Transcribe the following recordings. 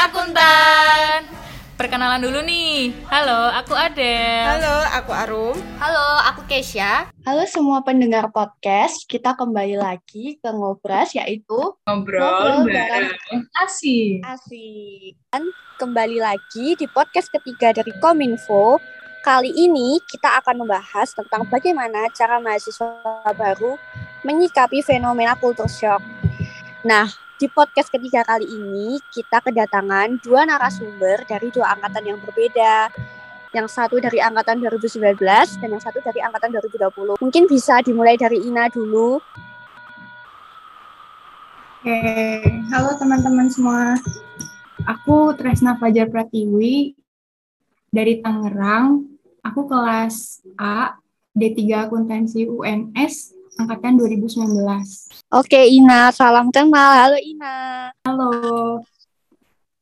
Akuntan. Perkenalan dulu nih. Halo, aku Adel. Halo, aku Arum. Halo, aku Keisha. Halo semua pendengar podcast, kita kembali lagi ke Ngobras yaitu Ngobrol Ngobrol bareng Asik. Asik. Dan kembali lagi di podcast ketiga dari Kominfo. Kali ini kita akan membahas tentang bagaimana cara mahasiswa baru menyikapi fenomena culture shock. Nah, di podcast ketiga kali ini kita kedatangan dua narasumber dari dua angkatan yang berbeda. Yang satu dari angkatan 2019 dan yang satu dari angkatan 2020. Mungkin bisa dimulai dari Ina dulu. Oke, halo teman-teman semua. Aku Tresna Fajar Pratiwi dari Tangerang. Aku kelas A, D3 Akuntansi UNS, angkatan 2019. Oke, Ina, salam kenal. Halo Ina. Halo.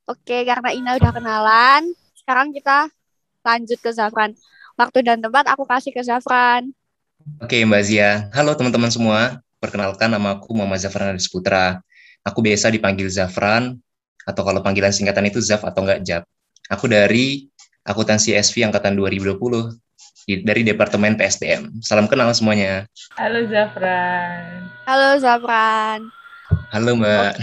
Oke, karena Ina udah kenalan, sekarang kita lanjut ke Zafran. Waktu dan tempat aku kasih ke Zafran. Oke Mbak Zia, halo teman-teman semua. Perkenalkan nama aku Muhammad Zafran Adis Putra. Aku biasa dipanggil Zafran, atau kalau panggilan singkatan itu Zaf atau enggak Jap. Aku dari Akuntansi SV Angkatan 2020, di- dari Departemen PSDM. Salam kenal semuanya. Halo Zafran. Halo Zafran. Halo Mbak.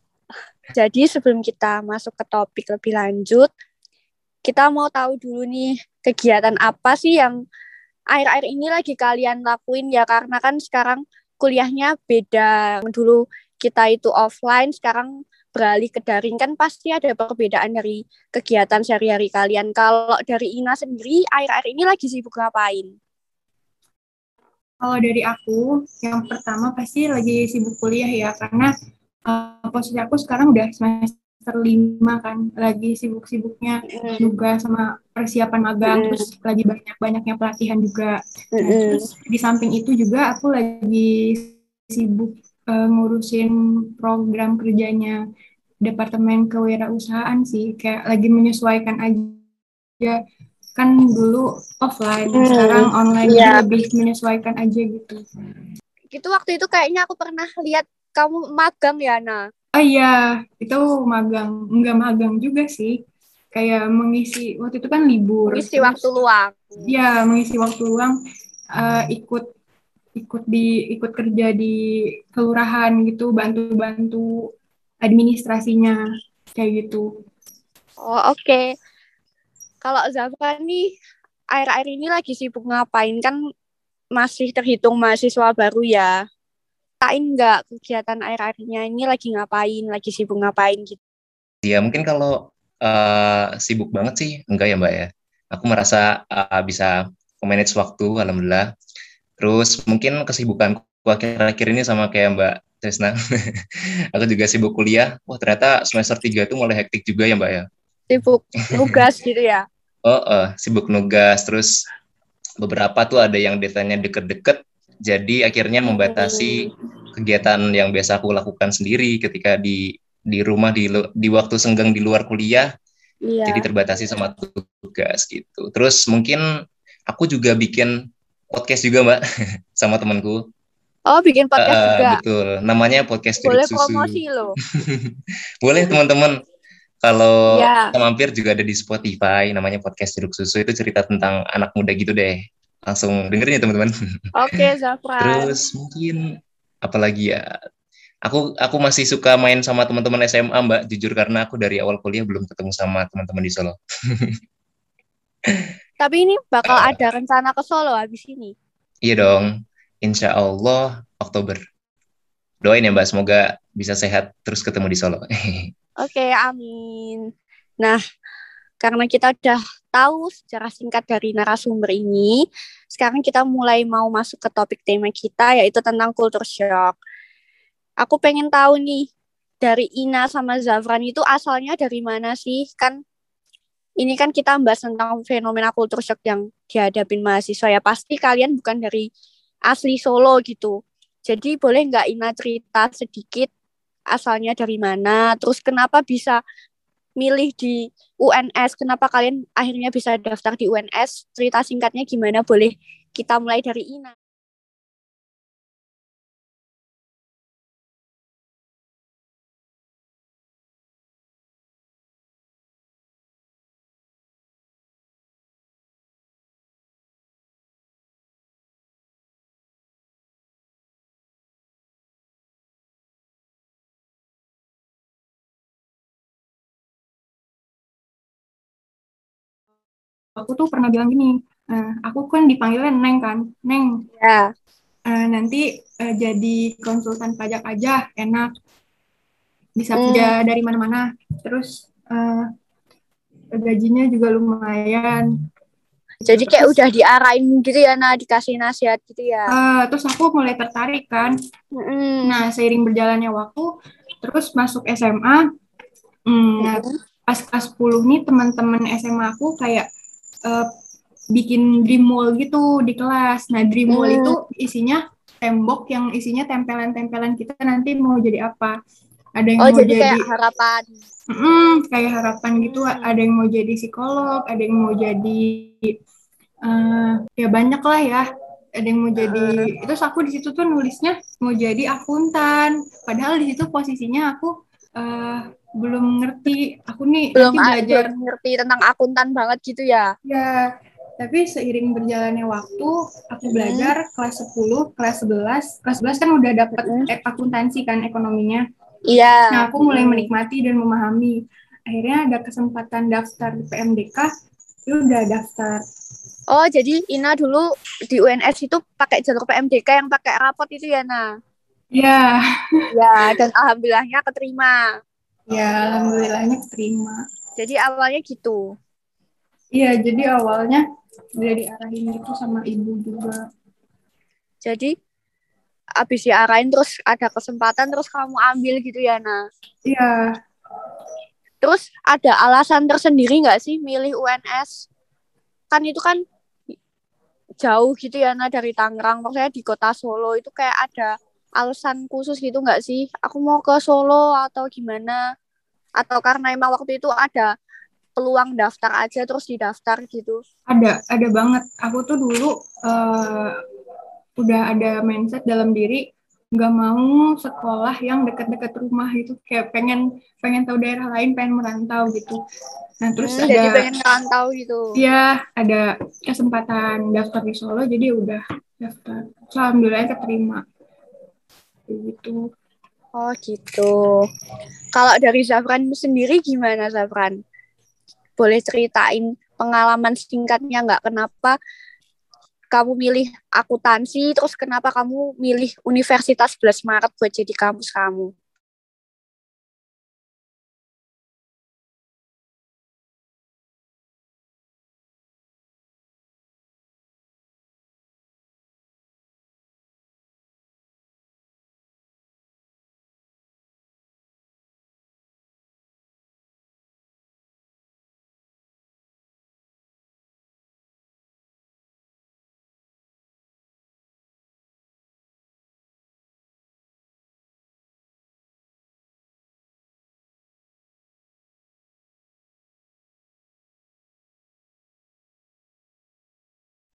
Jadi sebelum kita masuk ke topik lebih lanjut, kita mau tahu dulu nih kegiatan apa sih yang akhir-akhir ini lagi kalian lakuin ya karena kan sekarang kuliahnya beda. Dulu kita itu offline, sekarang beralih ke daring kan pasti ada perbedaan dari kegiatan sehari-hari kalian. Kalau dari Ina sendiri akhir-akhir ini lagi sibuk ngapain? Kalau dari aku, yang pertama pasti lagi sibuk kuliah ya, karena uh, posisi aku sekarang udah semester lima kan, lagi sibuk-sibuknya juga sama persiapan magang, Mm. terus lagi banyak-banyaknya pelatihan juga. Nah, Mm-mm. terus di samping itu juga aku lagi sibuk eh, ngurusin program kerjanya Departemen Kewirausahaan sih, kayak lagi menyesuaikan aja. Kan dulu offline, Hmm, sekarang online, jadi lebih menyesuaikan aja gitu. Itu waktu itu kayaknya aku pernah lihat kamu magang ya, Nah. Oh iya, itu magang, enggak magang juga sih. Kayak mengisi, waktu itu kan libur. Mengisi terus- waktu luang. Iya, mengisi waktu luang eh, ikut ikut di ikut kerja di kelurahan gitu, bantu-bantu administrasinya kayak gitu. Oh, oke. Kalau Zafran nih akhir-akhir ini lagi sibuk ngapain kan masih terhitung mahasiswa baru ya. Tain nggak kegiatan akhir-akhirnya ini lagi ngapain, lagi sibuk ngapain gitu. Ya mungkin kalau eh, sibuk banget sih, enggak ya Mbak ya. Aku merasa eh, bisa manage waktu, Alhamdulillah. Terus mungkin kesibukanku akhir-akhir ini sama kayak Mbak Tresna. Aku juga sibuk kuliah. Wah ternyata semester 3 itu mulai hektik juga ya Mbak ya. Sibuk nugas gitu ya. Oh, eh, sibuk nugas. Terus beberapa tuh ada yang deadline-nya deket-deket. Jadi akhirnya membatasi kegiatan yang biasa aku lakukan sendiri ketika di di rumah di di waktu senggang di luar kuliah. Iya. Jadi terbatasi sama tugas gitu. Terus mungkin aku juga bikin podcast juga Mbak sama temanku. Oh, bikin podcast Eh, juga. betul. Namanya podcast Boleh Susu. promosi loh. Boleh teman-teman. Kalau kita mampir juga ada di Spotify, namanya podcast Jeruk Susu. Itu cerita tentang anak muda gitu deh. Langsung dengerin ya teman-teman. Oke, Zafran. Terus mungkin apalagi ya? Aku aku masih suka main sama teman-teman SMA Mbak. Jujur karena aku dari awal kuliah belum ketemu sama teman-teman di Solo. Tapi ini bakal Eh. ada rencana ke Solo habis ini. Iya dong. Insya Allah Oktober. Doain ya Mbak, semoga bisa sehat terus ketemu di Solo. Oke, amin. Nah, karena kita udah tahu secara singkat dari narasumber ini, sekarang kita mulai mau masuk ke topik tema kita, yaitu tentang culture shock. Aku pengen tahu nih, dari Ina sama Zafran itu asalnya dari mana sih? Kan ini kan kita bahas tentang fenomena culture shock yang dihadapin mahasiswa ya. Pasti kalian bukan dari asli Solo gitu. Jadi boleh nggak Ina cerita sedikit asalnya dari mana, terus kenapa bisa milih di UNS, kenapa kalian akhirnya bisa daftar di UNS, cerita singkatnya gimana, boleh kita mulai dari Ina. Aku tuh pernah bilang gini, uh, aku kan dipanggilnya Neng kan, Neng. Ya. Uh, nanti uh, jadi konsultan pajak aja, enak. Bisa hmm. kerja dari mana-mana. Terus uh, gajinya juga lumayan. Jadi kayak terus, udah diarahin gitu ya, nah dikasih nasihat gitu ya. Uh, terus aku mulai tertarik kan. Mm. Nah seiring berjalannya waktu, terus masuk SMA. Mm, nah pas kelas 10 nih teman-teman SMA aku kayak uh, bikin dream wall gitu di kelas. Nah dream wall mm. itu isinya tembok yang isinya tempelan-tempelan kita nanti mau jadi apa. Ada yang oh, mau jadi, jadi kayak harapan. Mm, kayak harapan gitu. Hmm. Ada yang mau jadi psikolog, ada yang mau jadi uh, ya banyak lah ya ada yang mau jadi uh. terus aku di situ tuh nulisnya mau jadi akuntan padahal di situ posisinya aku uh, belum ngerti aku nih belum belajar belum ngerti tentang akuntan banget gitu ya ya tapi seiring berjalannya waktu aku hmm. belajar hmm. kelas 10 kelas 11 kelas 11 kan udah dapet hmm. akuntansi kan ekonominya iya nah aku mulai menikmati dan memahami akhirnya ada kesempatan daftar di PMDK ya udah daftar Oh, jadi Ina dulu di UNS itu pakai jalur PMDK yang pakai rapot itu ya, Nah? Iya. Ya, dan alhamdulillahnya keterima. Ya, alhamdulillahnya keterima. Jadi awalnya gitu. Iya, jadi awalnya udah diarahin gitu sama ibu juga. Jadi habis diarahin terus ada kesempatan terus kamu ambil gitu ya, Nah? Iya. Terus ada alasan tersendiri nggak sih milih UNS? Kan itu kan jauh gitu ya nah dari Tangerang maksudnya di kota Solo itu kayak ada alasan khusus gitu nggak sih aku mau ke Solo atau gimana atau karena emang waktu itu ada peluang daftar aja terus didaftar gitu. Ada ada banget. Aku tuh dulu uh, udah ada mindset dalam diri nggak mau sekolah yang dekat-dekat rumah itu kayak pengen pengen tahu daerah lain pengen merantau gitu. Nah terus hmm, ada jadi pengen merantau gitu. Ya ada kesempatan daftar di Solo jadi udah daftar. Alhamdulillah keterima. Gitu oh gitu. Kalau dari Zafran sendiri gimana Zafran? Boleh ceritain pengalaman singkatnya nggak? Kenapa kamu milih akuntansi, terus kenapa kamu milih Universitas 11 Maret buat jadi kampus kamu?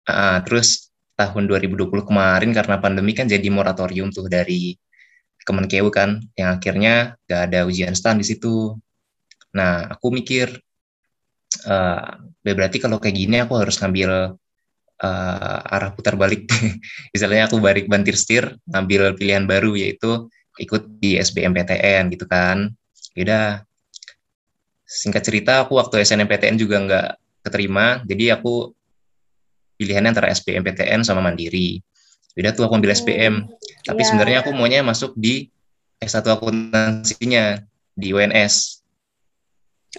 Uh, terus tahun 2020 kemarin karena pandemi kan jadi moratorium tuh dari Kemenkeu kan, yang akhirnya gak ada ujian stand di situ. Nah, aku mikir, uh, berarti kalau kayak gini aku harus ngambil uh, arah putar balik. Misalnya aku balik bantir setir, ngambil pilihan baru yaitu ikut di SBMPTN gitu kan. Yaudah, singkat cerita aku waktu SNMPTN juga nggak keterima, jadi aku pilihannya antara SBMPTN sama Mandiri. Beda tuh aku ambil SBM. Tapi yeah. sebenarnya aku maunya masuk di S1 akuntansinya di UNS.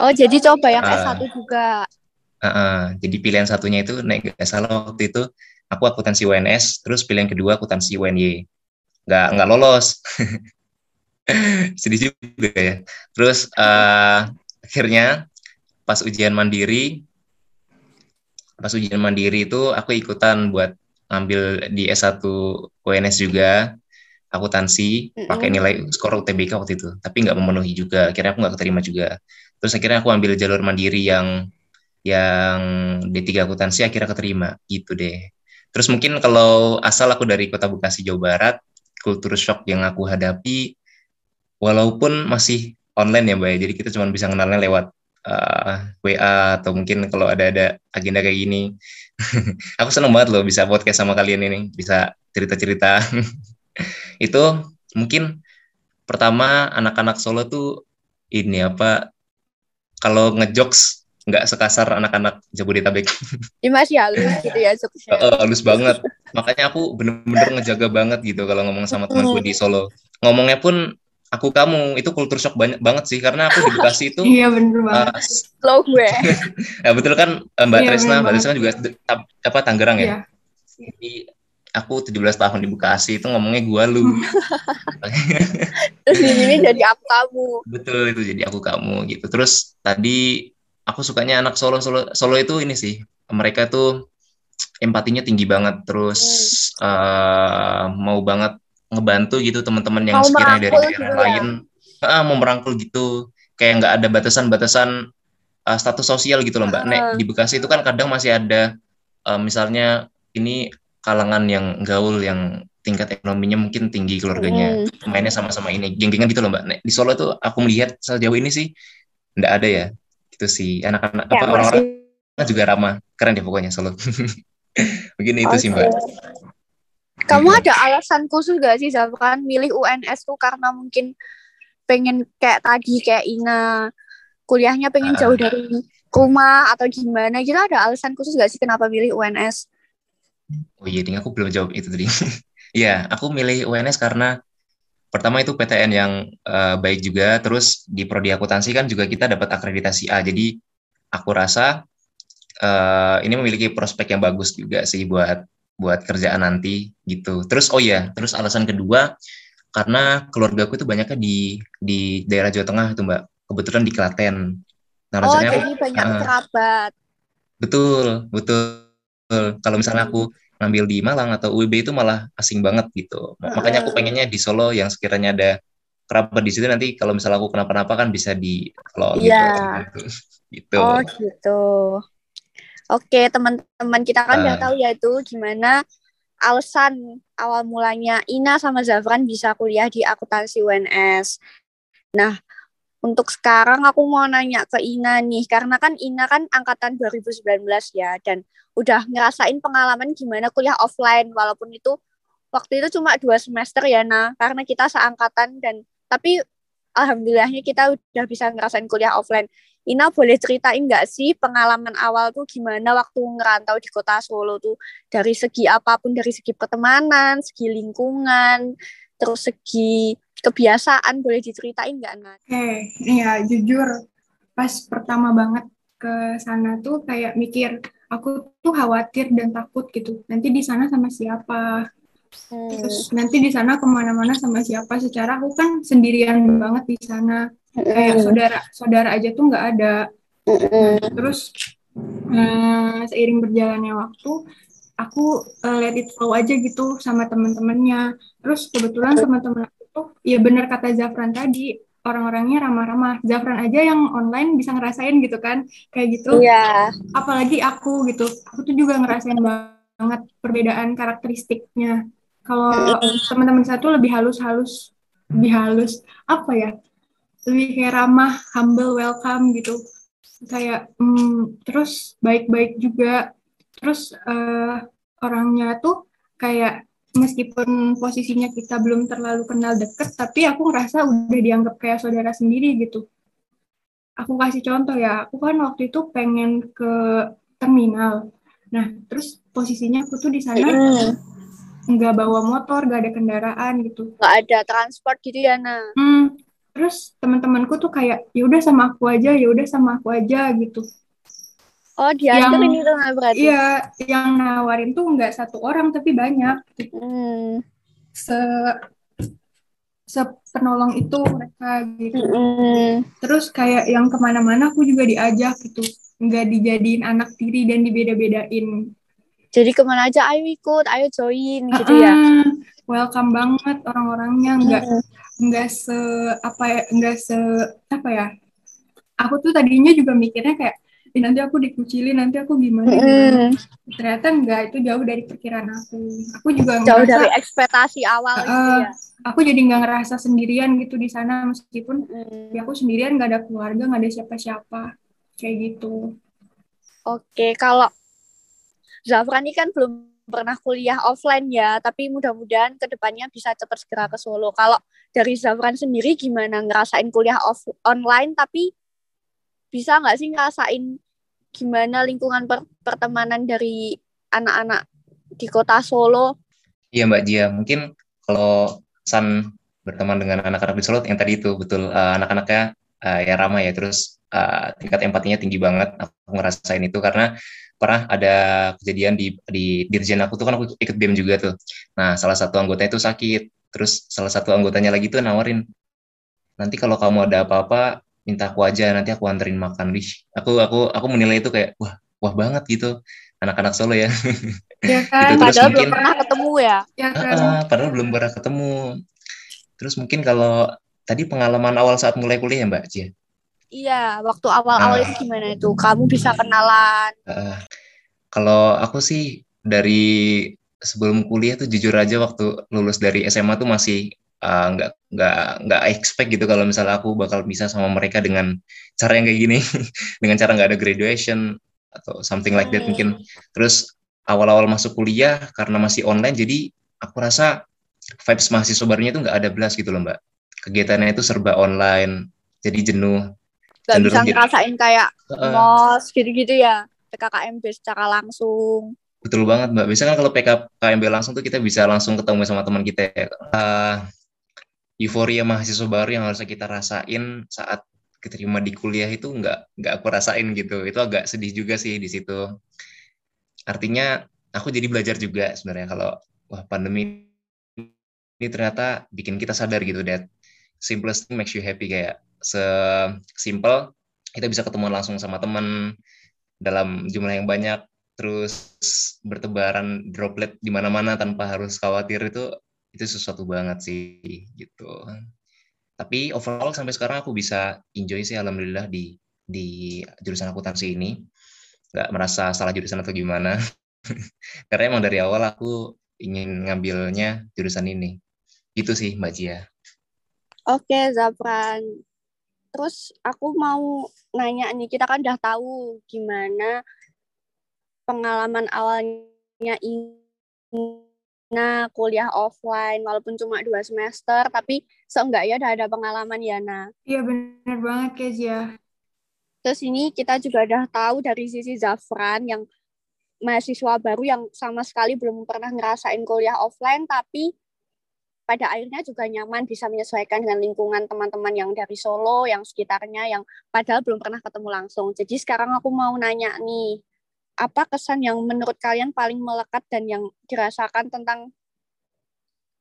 Oh, jadi coba yang uh, S1 juga. Uh, uh, jadi pilihan satunya itu naik gak salah waktu itu aku akuntansi UNS, terus pilihan kedua akuntansi UNY. Nggak nggak lolos. Sedih juga ya. Terus uh, akhirnya pas ujian mandiri pas ujian mandiri itu aku ikutan buat ambil di S1 UNS juga. Akuntansi mm-hmm. pakai nilai skor UTBK waktu itu tapi nggak memenuhi juga. Akhirnya aku nggak keterima juga. Terus akhirnya aku ambil jalur mandiri yang yang D3 akuntansi akhirnya keterima. Gitu deh. Terus mungkin kalau asal aku dari kota Bekasi Jawa Barat kultur shock yang aku hadapi walaupun masih online ya mbak ya. Jadi kita cuma bisa kenalnya lewat uh, eh, WA atau mungkin kalau ada ada agenda kayak gini. aku seneng banget loh bisa podcast sama kalian ini, bisa cerita-cerita. itu mungkin pertama anak-anak Solo tuh ini apa kalau ngejokes nggak sekasar anak-anak Jabodetabek. Ya masih halus gitu ya Jogja. Uh, halus banget. Makanya aku bener-bener ngejaga banget gitu kalau ngomong sama temanku di Solo. Ngomongnya pun aku kamu itu kultur shock banyak banget sih karena aku di Bekasi itu Iya bener banget. uh, Slow gue. ya betul kan uh, Mbak Iya, Tresna, Mbak Tresna juga apa Tangerang ya. Iya. Jadi aku 17 tahun di Bekasi itu ngomongnya gua lu. Terus di sini jadi aku kamu. Betul itu jadi aku kamu gitu. Terus tadi aku sukanya anak Solo Solo Solo itu ini sih mereka tuh empatinya tinggi banget terus eh, mau banget ngebantu gitu teman-teman yang Mau sekiranya dari daerah gitu ya? lain ah, mau merangkul gitu kayak nggak ada batasan-batasan eh, status sosial gitu loh mbak. Nek Ah. di Bekasi itu kan kadang masih ada eh, misalnya ini kalangan yang gaul yang tingkat ekonominya mungkin tinggi keluarganya Hmm. mainnya sama-sama ini geng-gengan gitu loh mbak Nek, di Solo tuh aku melihat sejauh ini sih nggak ada ya gitu sih anak-anak Ya, apa orang-orang juga ramah keren deh pokoknya Solo begini itu sih Oke. mbak Kamu Iya. ada alasan khusus gak sih Zafran milih UNS tuh karena mungkin pengen kayak tadi kayak Ina kuliahnya pengen Ah. jauh dari rumah atau gimana gitu ada alasan khusus gak sih kenapa milih UNS? oh iya ding aku belum jawab itu tadi Iya aku milih UNS karena pertama itu PTN yang eh, baik juga terus di prodi akuntansi kan juga kita dapat akreditasi A jadi aku rasa eh, ini memiliki prospek yang bagus juga sih buat buat kerjaan nanti gitu. Terus oh iya, terus alasan kedua karena keluargaku itu banyaknya di di daerah Jawa Tengah tuh Mbak. Kebetulan di Klaten. Nah, Oh rencananya aku jadi banyak ah. kerabat. betul, betul. Kalau misalnya aku ngambil di Malang atau UIB itu malah asing banget gitu. Makanya aku pengennya di Solo yang sekiranya ada kerabat di situ nanti kalau misalnya aku kenapa-napa kan bisa di follow gitu. Iya. gitu. Oh gitu. Oke teman-teman kita kan udah Ah. tahu ya itu gimana alasan awal mulanya Ina sama Zafran bisa kuliah di akuntansi UNS. Nah untuk sekarang aku mau nanya ke Ina nih karena kan Ina kan angkatan 2019 ya dan udah ngerasain pengalaman gimana kuliah offline walaupun itu waktu itu cuma dua semester ya nah karena kita seangkatan dan tapi alhamdulillahnya kita udah bisa ngerasain kuliah offline. Ina boleh ceritain nggak sih pengalaman awal tuh gimana waktu ngerantau di kota Solo tuh dari segi apa pun dari segi pertemanan, segi lingkungan, terus segi kebiasaan boleh diceritain nggak Nat? Oke, iya jujur pas pertama banget ke sana tuh kayak mikir aku tuh khawatir dan takut gitu. Nanti di sana sama siapa? Hmm. Terus nanti di sana ke mana-mana sama siapa? Secara aku kan sendirian banget di sana. Kayak saudara saudara aja tuh nggak ada. Terus eh, seiring berjalannya waktu, aku eh, let it flow aja gitu sama teman-temannya. Terus kebetulan sama temen aku tuh, ya bener kata Zafran tadi, orang-orangnya ramah-ramah. Zafran aja yang online bisa ngerasain gitu kan, kayak gitu. Iya. Apalagi aku gitu, aku tuh juga ngerasain banget perbedaan karakteristiknya. Kalau teman-teman satu lebih halus-halus, lebih halus, apa ya? Lebih kayak ramah, humble, welcome gitu. Kayak hmm, terus baik-baik juga. Terus eh, orangnya tuh kayak meskipun posisinya kita belum terlalu kenal deket tapi aku ngerasa udah dianggap kayak saudara sendiri gitu. Aku kasih contoh ya aku kan waktu itu pengen ke terminal. Nah terus posisinya aku tuh di sana Mm. nggak bawa motor nggak ada kendaraan gitu. Nggak ada transport gitu ya Nah. Hmm, terus teman-temanku tuh kayak ya udah sama aku aja, ya udah sama aku aja gitu. Oh dianterin Yang- itu Nah berarti. Iya, yang nawarin tuh nggak satu orang tapi banyak. Hmm. Se sepenolong itu mereka gitu. Mm-mm. Terus kayak yang ke mana-mana aku juga diajak gitu, nggak dijadiin anak tiri dan dibeda-bedain. Jadi ke mana aja ayo ikut, ayo join gitu ya. Ah, welcome banget orang-orangnya, nggak Mm. Nggak se apa ya nggak se apa ya aku tuh tadinya juga mikirnya kayak "Ih, nanti aku dikucilin nanti aku gimana gimana." Mm. ternyata enggak itu jauh dari pikiran aku aku juga Jauh ngerasa dari ekspektasi awal gitu Ah, ya. aku jadi nggak ngerasa sendirian gitu di sana meskipun Mm. ya aku sendirian nggak ada keluarga nggak ada siapa-siapa kayak gitu Oke, kalau Zafran ini kan belum pernah kuliah offline ya, tapi mudah-mudahan ke depannya bisa cepat segera ke Solo. Kalau dari Zafran sendiri gimana ngerasain kuliah off online, tapi bisa nggak sih ngerasain gimana lingkungan per pertemanan dari anak-anak di kota Solo? Iya Mbak Jia, mungkin kalau San berteman dengan anak-anak di Solo yang tadi itu betul uh, anak-anaknya uh, ya ramai ya terus uh, tingkat empatinya tinggi banget aku ngerasain itu karena pernah ada kejadian di di dirjen aku tuh kan aku ikut BEM juga tuh. Nah, salah satu anggotanya itu sakit. Terus salah satu anggotanya lagi tuh nawarin, nanti kalau kamu ada apa-apa minta aku aja, nanti aku anterin makan. Wih, aku aku aku menilai itu kayak wah wah banget gitu anak-anak Solo ya. Ya kan, gitu. Terus padahal mungkin, belum pernah ketemu ya. ya kan? uh, padahal belum pernah ketemu. Terus mungkin kalau tadi pengalaman awal saat mulai kuliah ya Mbak Cia? Iya, waktu awal-awal uh, itu gimana itu? Kamu bisa kenalan? Uh, kalau aku sih dari sebelum kuliah tuh jujur aja waktu lulus dari SMA tuh masih nggak uh, nggak nggak expect gitu kalau misalnya aku bakal bisa sama mereka dengan cara yang kayak gini, dengan cara nggak ada graduation atau something like that hmm. mungkin. Terus awal-awal masuk kuliah karena masih online, jadi aku rasa vibes mahasiswa barunya itu nggak ada belas gitu loh mbak. Kegiatannya itu serba online, jadi jenuh Gak bisa ngerasain kayak uh, mos gitu-gitu ya PKKMB secara langsung. Betul banget mbak. Biasanya kan kalau PKKMB langsung tuh kita bisa langsung ketemu sama teman kita ya. Uh, euforia mahasiswa baru yang harusnya kita rasain saat keterima di kuliah itu nggak nggak aku rasain gitu. Itu agak sedih juga sih di situ. Artinya aku jadi belajar juga sebenarnya kalau wah pandemi ini ternyata bikin kita sadar gitu that simplest thing makes you happy kayak sesimpel kita bisa ketemu langsung sama teman dalam jumlah yang banyak terus bertebaran droplet di mana-mana tanpa harus khawatir itu itu sesuatu banget sih gitu. Tapi overall sampai sekarang aku bisa enjoy sih alhamdulillah di di jurusan akuntansi ini. Nggak merasa salah jurusan atau gimana. Karena emang dari awal aku ingin ngambilnya jurusan ini. Gitu sih Mbak Jia. Oke, Zafran terus aku mau nanya nih, kita kan udah tahu gimana pengalaman awalnya Ina kuliah offline, walaupun cuma dua semester, tapi seenggaknya udah ada pengalaman ya, Nah. Iya, bener banget, Kezia. Terus ini kita juga udah tahu dari sisi Zafran yang mahasiswa baru yang sama sekali belum pernah ngerasain kuliah offline, tapi pada akhirnya juga nyaman bisa menyesuaikan dengan lingkungan teman-teman yang dari Solo, yang sekitarnya, yang padahal belum pernah ketemu langsung. Jadi sekarang aku mau nanya nih, apa kesan yang menurut kalian paling melekat dan yang dirasakan tentang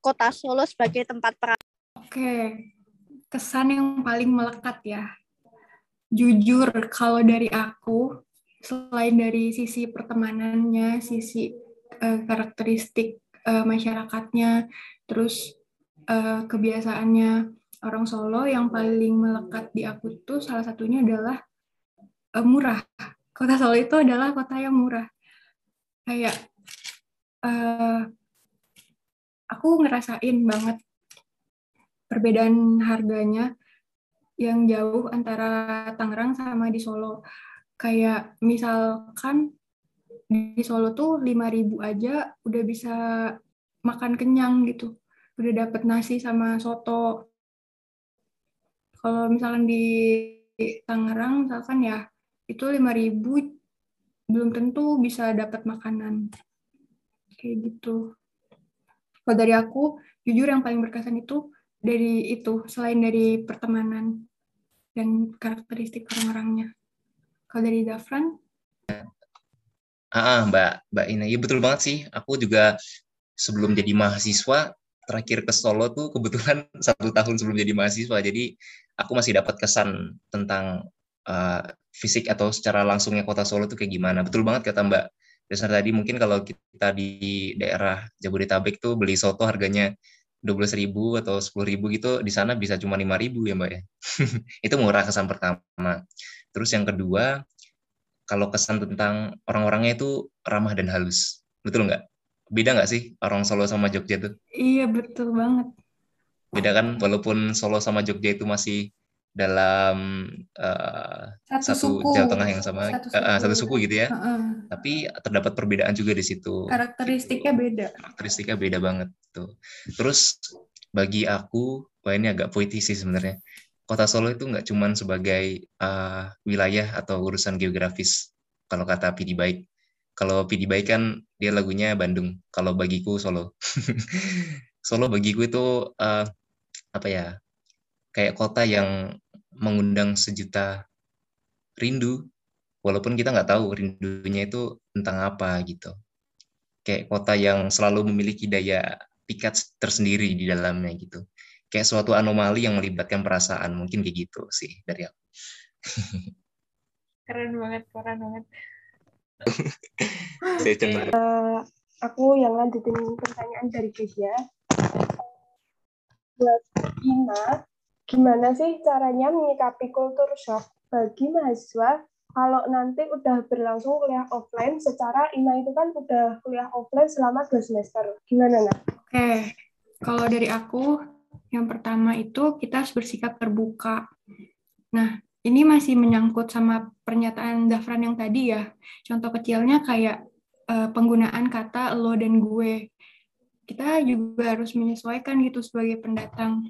kota Solo sebagai tempat perang? Oke, kesan yang paling melekat ya. Jujur, kalau dari aku, selain dari sisi pertemanannya, sisi uh, karakteristik uh, masyarakatnya, terus uh, kebiasaannya orang Solo yang paling melekat di aku tuh salah satunya adalah uh, murah. Kota Solo itu adalah kota yang murah. Kayak uh, aku ngerasain banget perbedaan harganya yang jauh antara Tangerang sama di Solo. Kayak misalkan di Solo tuh 5000 aja udah bisa makan kenyang gitu udah dapet nasi sama soto. Kalau misalkan di Tangerang misalkan ya itu 5000 belum tentu bisa dapat makanan. Kayak gitu. Kalau dari aku jujur yang paling berkesan itu dari itu selain dari pertemanan dan karakteristik orang-orangnya. Kalau dari Dafran Ah, Mbak, Mbak Ina, iya betul banget sih. Aku juga sebelum jadi mahasiswa terakhir ke Solo tuh kebetulan satu tahun sebelum jadi mahasiswa. Jadi aku masih dapat kesan tentang uh, fisik atau secara langsungnya kota Solo tuh kayak gimana. Betul banget kata Mbak Dasar tadi mungkin kalau kita di daerah Jabodetabek tuh beli soto harganya dua belas ribu atau sepuluh ribu gitu di sana bisa cuma lima ribu ya mbak ya. Itu murah kesan pertama. Terus yang kedua kalau kesan tentang orang-orangnya itu ramah dan halus. Betul nggak beda nggak sih orang Solo sama Jogja tuh? Iya betul banget. Beda kan, walaupun Solo sama Jogja itu masih dalam uh, satu, satu suku. Jawa Tengah yang sama, satu suku, uh, satu suku gitu ya. Uh -uh. Tapi terdapat perbedaan juga di situ. Karakteristiknya beda. Karakteristiknya beda banget tuh. Terus bagi aku, wah ini agak puitis sih sebenarnya. Kota Solo itu nggak cuma sebagai uh, wilayah atau urusan geografis kalau kata PD Baik. Kalau PD Baik kan dia lagunya Bandung, kalau bagiku Solo. Solo bagiku itu uh, apa ya? Kayak kota yang mengundang sejuta rindu, walaupun kita nggak tahu rindunya itu tentang apa gitu. Kayak kota yang selalu memiliki daya pikat tersendiri di dalamnya gitu. Kayak suatu anomali yang melibatkan perasaan, mungkin kayak gitu sih dari aku. keren banget, keren banget. Uh, aku yang lanjutin pertanyaan dari Kesia. Buat Ina, gimana sih caranya menyikapi kultur shock bagi mahasiswa kalau nanti udah berlangsung kuliah offline secara Ina itu kan udah kuliah offline selama dua semester. Gimana, Nak? Oke, kalau dari aku, yang pertama itu kita harus bersikap terbuka. Nah, ini masih menyangkut sama pernyataan Dafran yang tadi ya. Contoh kecilnya kayak uh, penggunaan kata lo dan gue. Kita juga harus menyesuaikan gitu sebagai pendatang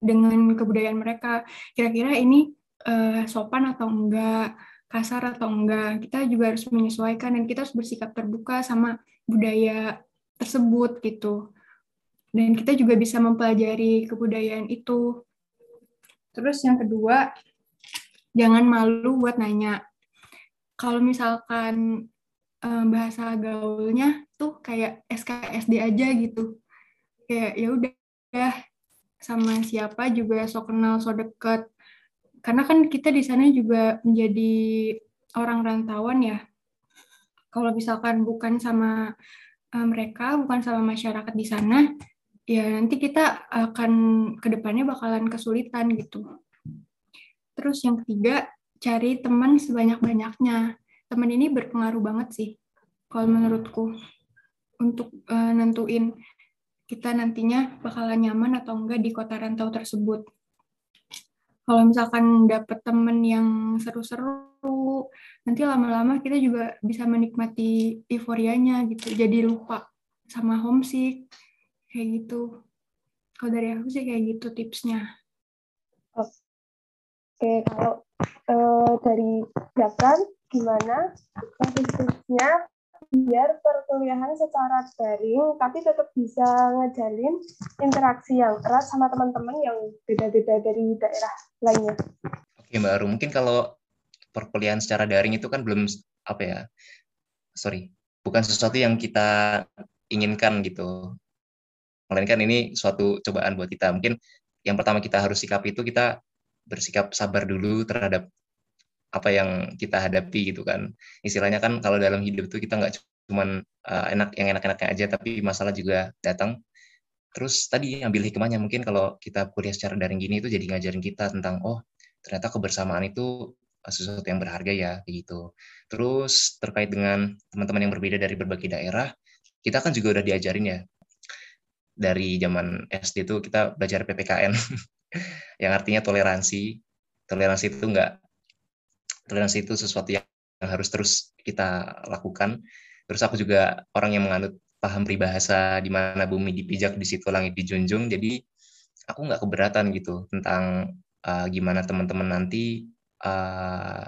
dengan kebudayaan mereka. Kira-kira ini uh, sopan atau enggak, kasar atau enggak. Kita juga harus menyesuaikan dan kita harus bersikap terbuka sama budaya tersebut gitu. Dan kita juga bisa mempelajari kebudayaan itu. Terus yang kedua, jangan malu buat nanya. Kalau misalkan um, bahasa gaulnya tuh kayak SKSD aja gitu. Kayak ya udah sama siapa juga so kenal so deket. Karena kan kita di sana juga menjadi orang rantauan ya. Kalau misalkan bukan sama uh, mereka, bukan sama masyarakat di sana, ya nanti kita akan ke depannya bakalan kesulitan gitu. Terus yang ketiga, cari teman sebanyak-banyaknya. Teman ini berpengaruh banget sih, kalau menurutku, untuk uh, nentuin kita nantinya bakalan nyaman atau enggak di kota rantau tersebut. Kalau misalkan dapet temen yang seru-seru, nanti lama-lama kita juga bisa menikmati euforianya gitu, jadi lupa sama homesick, kayak gitu. Kalau dari aku sih kayak gitu tipsnya. Oke, kalau uh, dari Dakan, gimana tipsnya biar perkuliahan secara daring, tapi tetap bisa ngejalin interaksi yang erat sama teman-teman yang beda-beda dari daerah lainnya. Oke Mbak Aru, mungkin kalau perkuliahan secara daring itu kan belum apa ya sorry bukan sesuatu yang kita inginkan gitu melainkan ini suatu cobaan buat kita mungkin yang pertama kita harus sikap itu kita bersikap sabar dulu terhadap apa yang kita hadapi gitu kan istilahnya kan kalau dalam hidup itu kita nggak cuma uh, enak yang enak-enaknya aja tapi masalah juga datang terus tadi ambil hikmahnya mungkin kalau kita kuliah secara daring gini itu jadi ngajarin kita tentang oh ternyata kebersamaan itu sesuatu yang berharga ya gitu. Terus terkait dengan teman-teman yang berbeda dari berbagai daerah, kita kan juga udah diajarin ya dari zaman SD itu kita belajar PPKN yang artinya toleransi. Toleransi itu enggak toleransi itu sesuatu yang harus terus kita lakukan. Terus aku juga orang yang menganut paham peribahasa di mana bumi dipijak di situ langit dijunjung. Jadi aku nggak keberatan gitu tentang uh, gimana teman-teman nanti uh,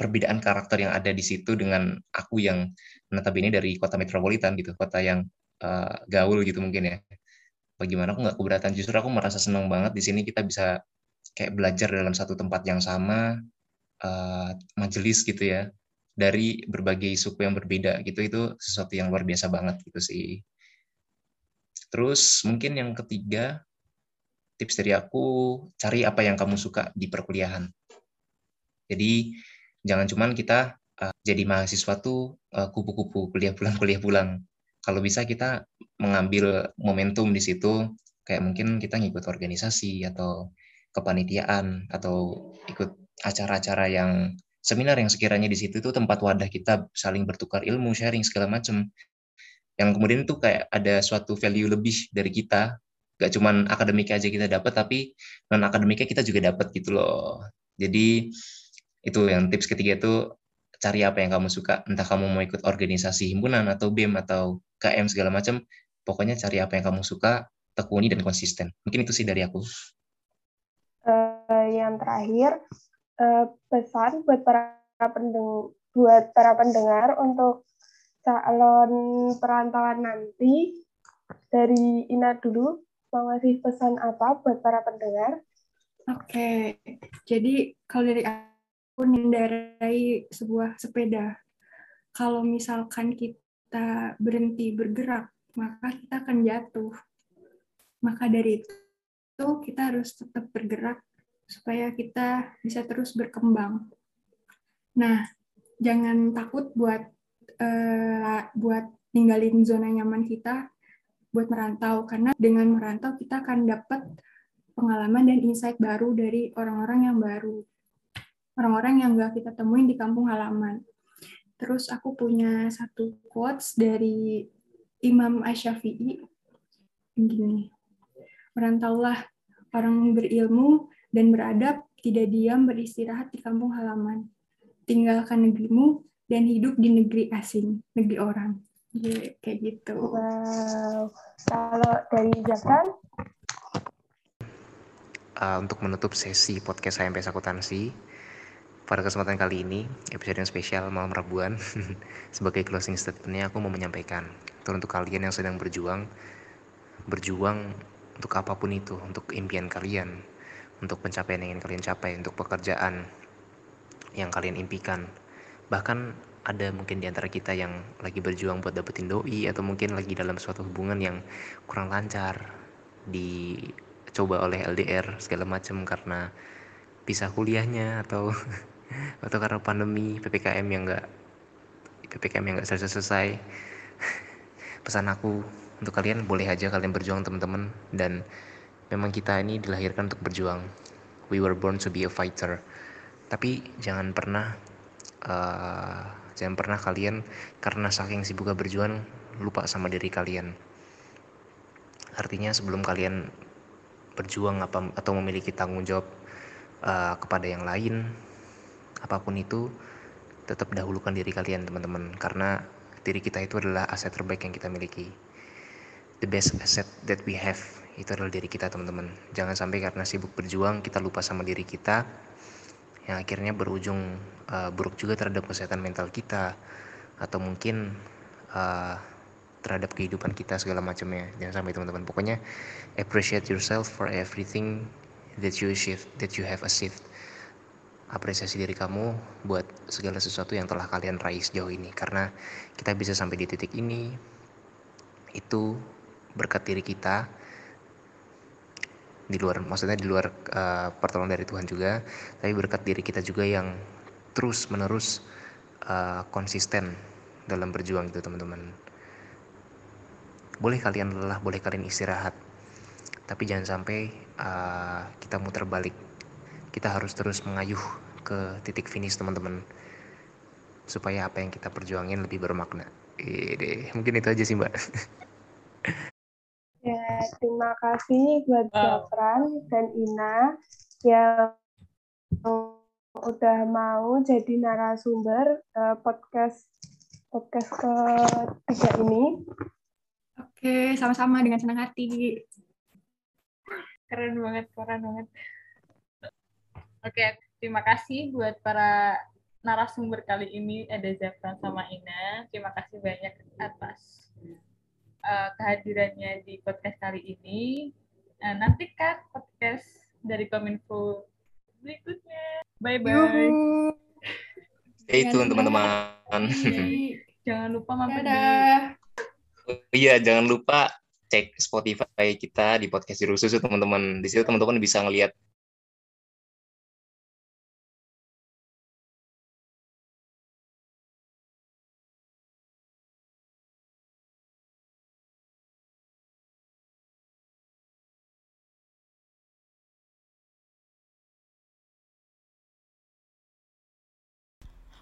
perbedaan karakter yang ada di situ dengan aku yang notabene dari kota metropolitan gitu, kota yang uh, gaul gitu mungkin ya. Bagaimana aku nggak keberatan, justru aku merasa senang banget di sini kita bisa kayak belajar dalam satu tempat yang sama, uh, majelis gitu ya, dari berbagai suku yang berbeda gitu, itu sesuatu yang luar biasa banget gitu sih. Terus mungkin yang ketiga, tips dari aku, cari apa yang kamu suka di perkuliahan jadi jangan cuman kita uh, jadi mahasiswa tuh uh, kupu-kupu kuliah pulang kuliah pulang. Kalau bisa kita mengambil momentum di situ kayak mungkin kita ngikut organisasi atau kepanitiaan atau ikut acara-acara yang seminar yang sekiranya di situ tuh tempat wadah kita saling bertukar ilmu, sharing segala macam. Yang kemudian tuh kayak ada suatu value lebih dari kita, gak cuman akademik aja kita dapat, tapi non akademiknya kita juga dapat gitu loh. Jadi itu yang tips ketiga itu cari apa yang kamu suka. Entah kamu mau ikut organisasi himpunan atau BEM atau KM segala macam pokoknya cari apa yang kamu suka tekuni dan konsisten. Mungkin itu sih dari aku. Uh, yang terakhir uh, pesan buat para pendengar buat para pendengar untuk calon perantauan nanti dari Ina dulu mau ngasih pesan apa buat para pendengar? Oke, jadi kalau dari aku mengendarai sebuah sepeda, kalau misalkan kita berhenti bergerak, maka kita akan jatuh. Maka dari itu kita harus tetap bergerak supaya kita bisa terus berkembang. Nah, jangan takut buat uh, buat ninggalin zona nyaman kita buat merantau. Karena dengan merantau kita akan dapat pengalaman dan insight baru dari orang-orang yang baru. Orang-orang yang gak kita temuin di kampung halaman. Terus aku punya satu quotes dari Imam Asyafi'i gini merantaulah orang berilmu dan beradab tidak diam beristirahat di kampung halaman tinggalkan negerimu dan hidup di negeri asing negeri orang Yeah, kayak gitu. Wow. Kalau dari Jafran? Uh, untuk menutup sesi podcast HMP Sakutansi, pada kesempatan kali ini, episode yang spesial malam Rabuan, sebagai closing statementnya aku mau menyampaikan, untuk kalian yang sedang berjuang, berjuang untuk apa pun itu, untuk impian kalian, untuk pencapaian yang ingin kalian capai, untuk pekerjaan yang kalian impikan, bahkan ada mungkin di antara kita yang lagi berjuang buat dapetin doi atau mungkin lagi dalam suatu hubungan yang kurang lancar dicoba oleh LDR segala macam karena pisah kuliahnya atau atau karena pandemi ppkm yang enggak ppkm yang enggak selesai selesai pesan aku untuk kalian boleh aja kalian berjuang teman-teman. Dan memang kita ini dilahirkan untuk berjuang we were born to be a fighter tapi jangan pernah uh, Jangan pernah kalian karena saking sibuknya berjuang lupa sama diri kalian. Artinya sebelum kalian berjuang apa atau memiliki tanggung jawab uh, kepada yang lain, apa pun itu, tetap dahulukan diri kalian teman-teman karena diri kita itu adalah aset terbaik yang kita miliki. The best asset that we have itu adalah diri kita teman-teman. Jangan sampai karena sibuk berjuang kita lupa sama diri kita yang akhirnya berujung uh, buruk juga terhadap kesehatan mental kita atau mungkin uh, terhadap kehidupan kita segala macamnya. Jangan sampai teman-teman. Pokoknya appreciate yourself for everything that you achieve that you have achieved. Apresiasi diri kamu buat segala sesuatu yang telah kalian raih sejauh ini. Karena kita bisa sampai di titik ini itu berkat diri kita di luar maksudnya di luar uh, pertolongan dari Tuhan juga tapi berkat diri kita juga yang terus menerus uh, konsisten dalam berjuang itu teman-teman. Boleh kalian lelah boleh kalian istirahat tapi jangan sampai uh, kita muter balik. Kita harus terus mengayuh ke titik finish teman-teman supaya apa yang kita perjuangin lebih bermakna. Ide. mungkin itu aja sih mbak terima kasih buat Jafran dan Ina yang udah mau jadi narasumber uh, podcast podcast ketiga ini. Oke, sama-sama dengan senang hati. Keren banget, keren banget. Oke, terima kasih buat para narasumber kali ini ada Zafran sama Ina. Terima kasih banyak atas uh, kehadirannya di podcast kali ini. Nah, nantikan podcast dari Kominfo berikutnya. Bye-bye. Stay tune, teman-teman. Jangan lupa mampir di... Oh, iya, jangan lupa cek Spotify kita di podcast Jurususu, teman-teman. Di situ teman-teman bisa ngelihat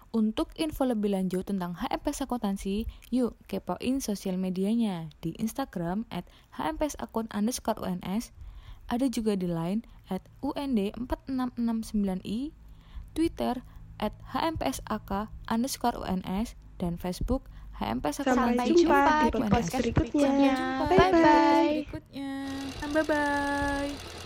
Untuk info lebih lanjut tentang HMPS Akuntansi, yuk kepoin sosial medianya di Instagram at HMPS Akun underscore UNS, ada juga di Line at UND 4669i, Twitter at HMPSAK underscore UNS, dan Facebook HMPS Akuntansi. Sampai jumpa di podcast berikutnya. Bye-bye. Berikutnya. Bye-bye.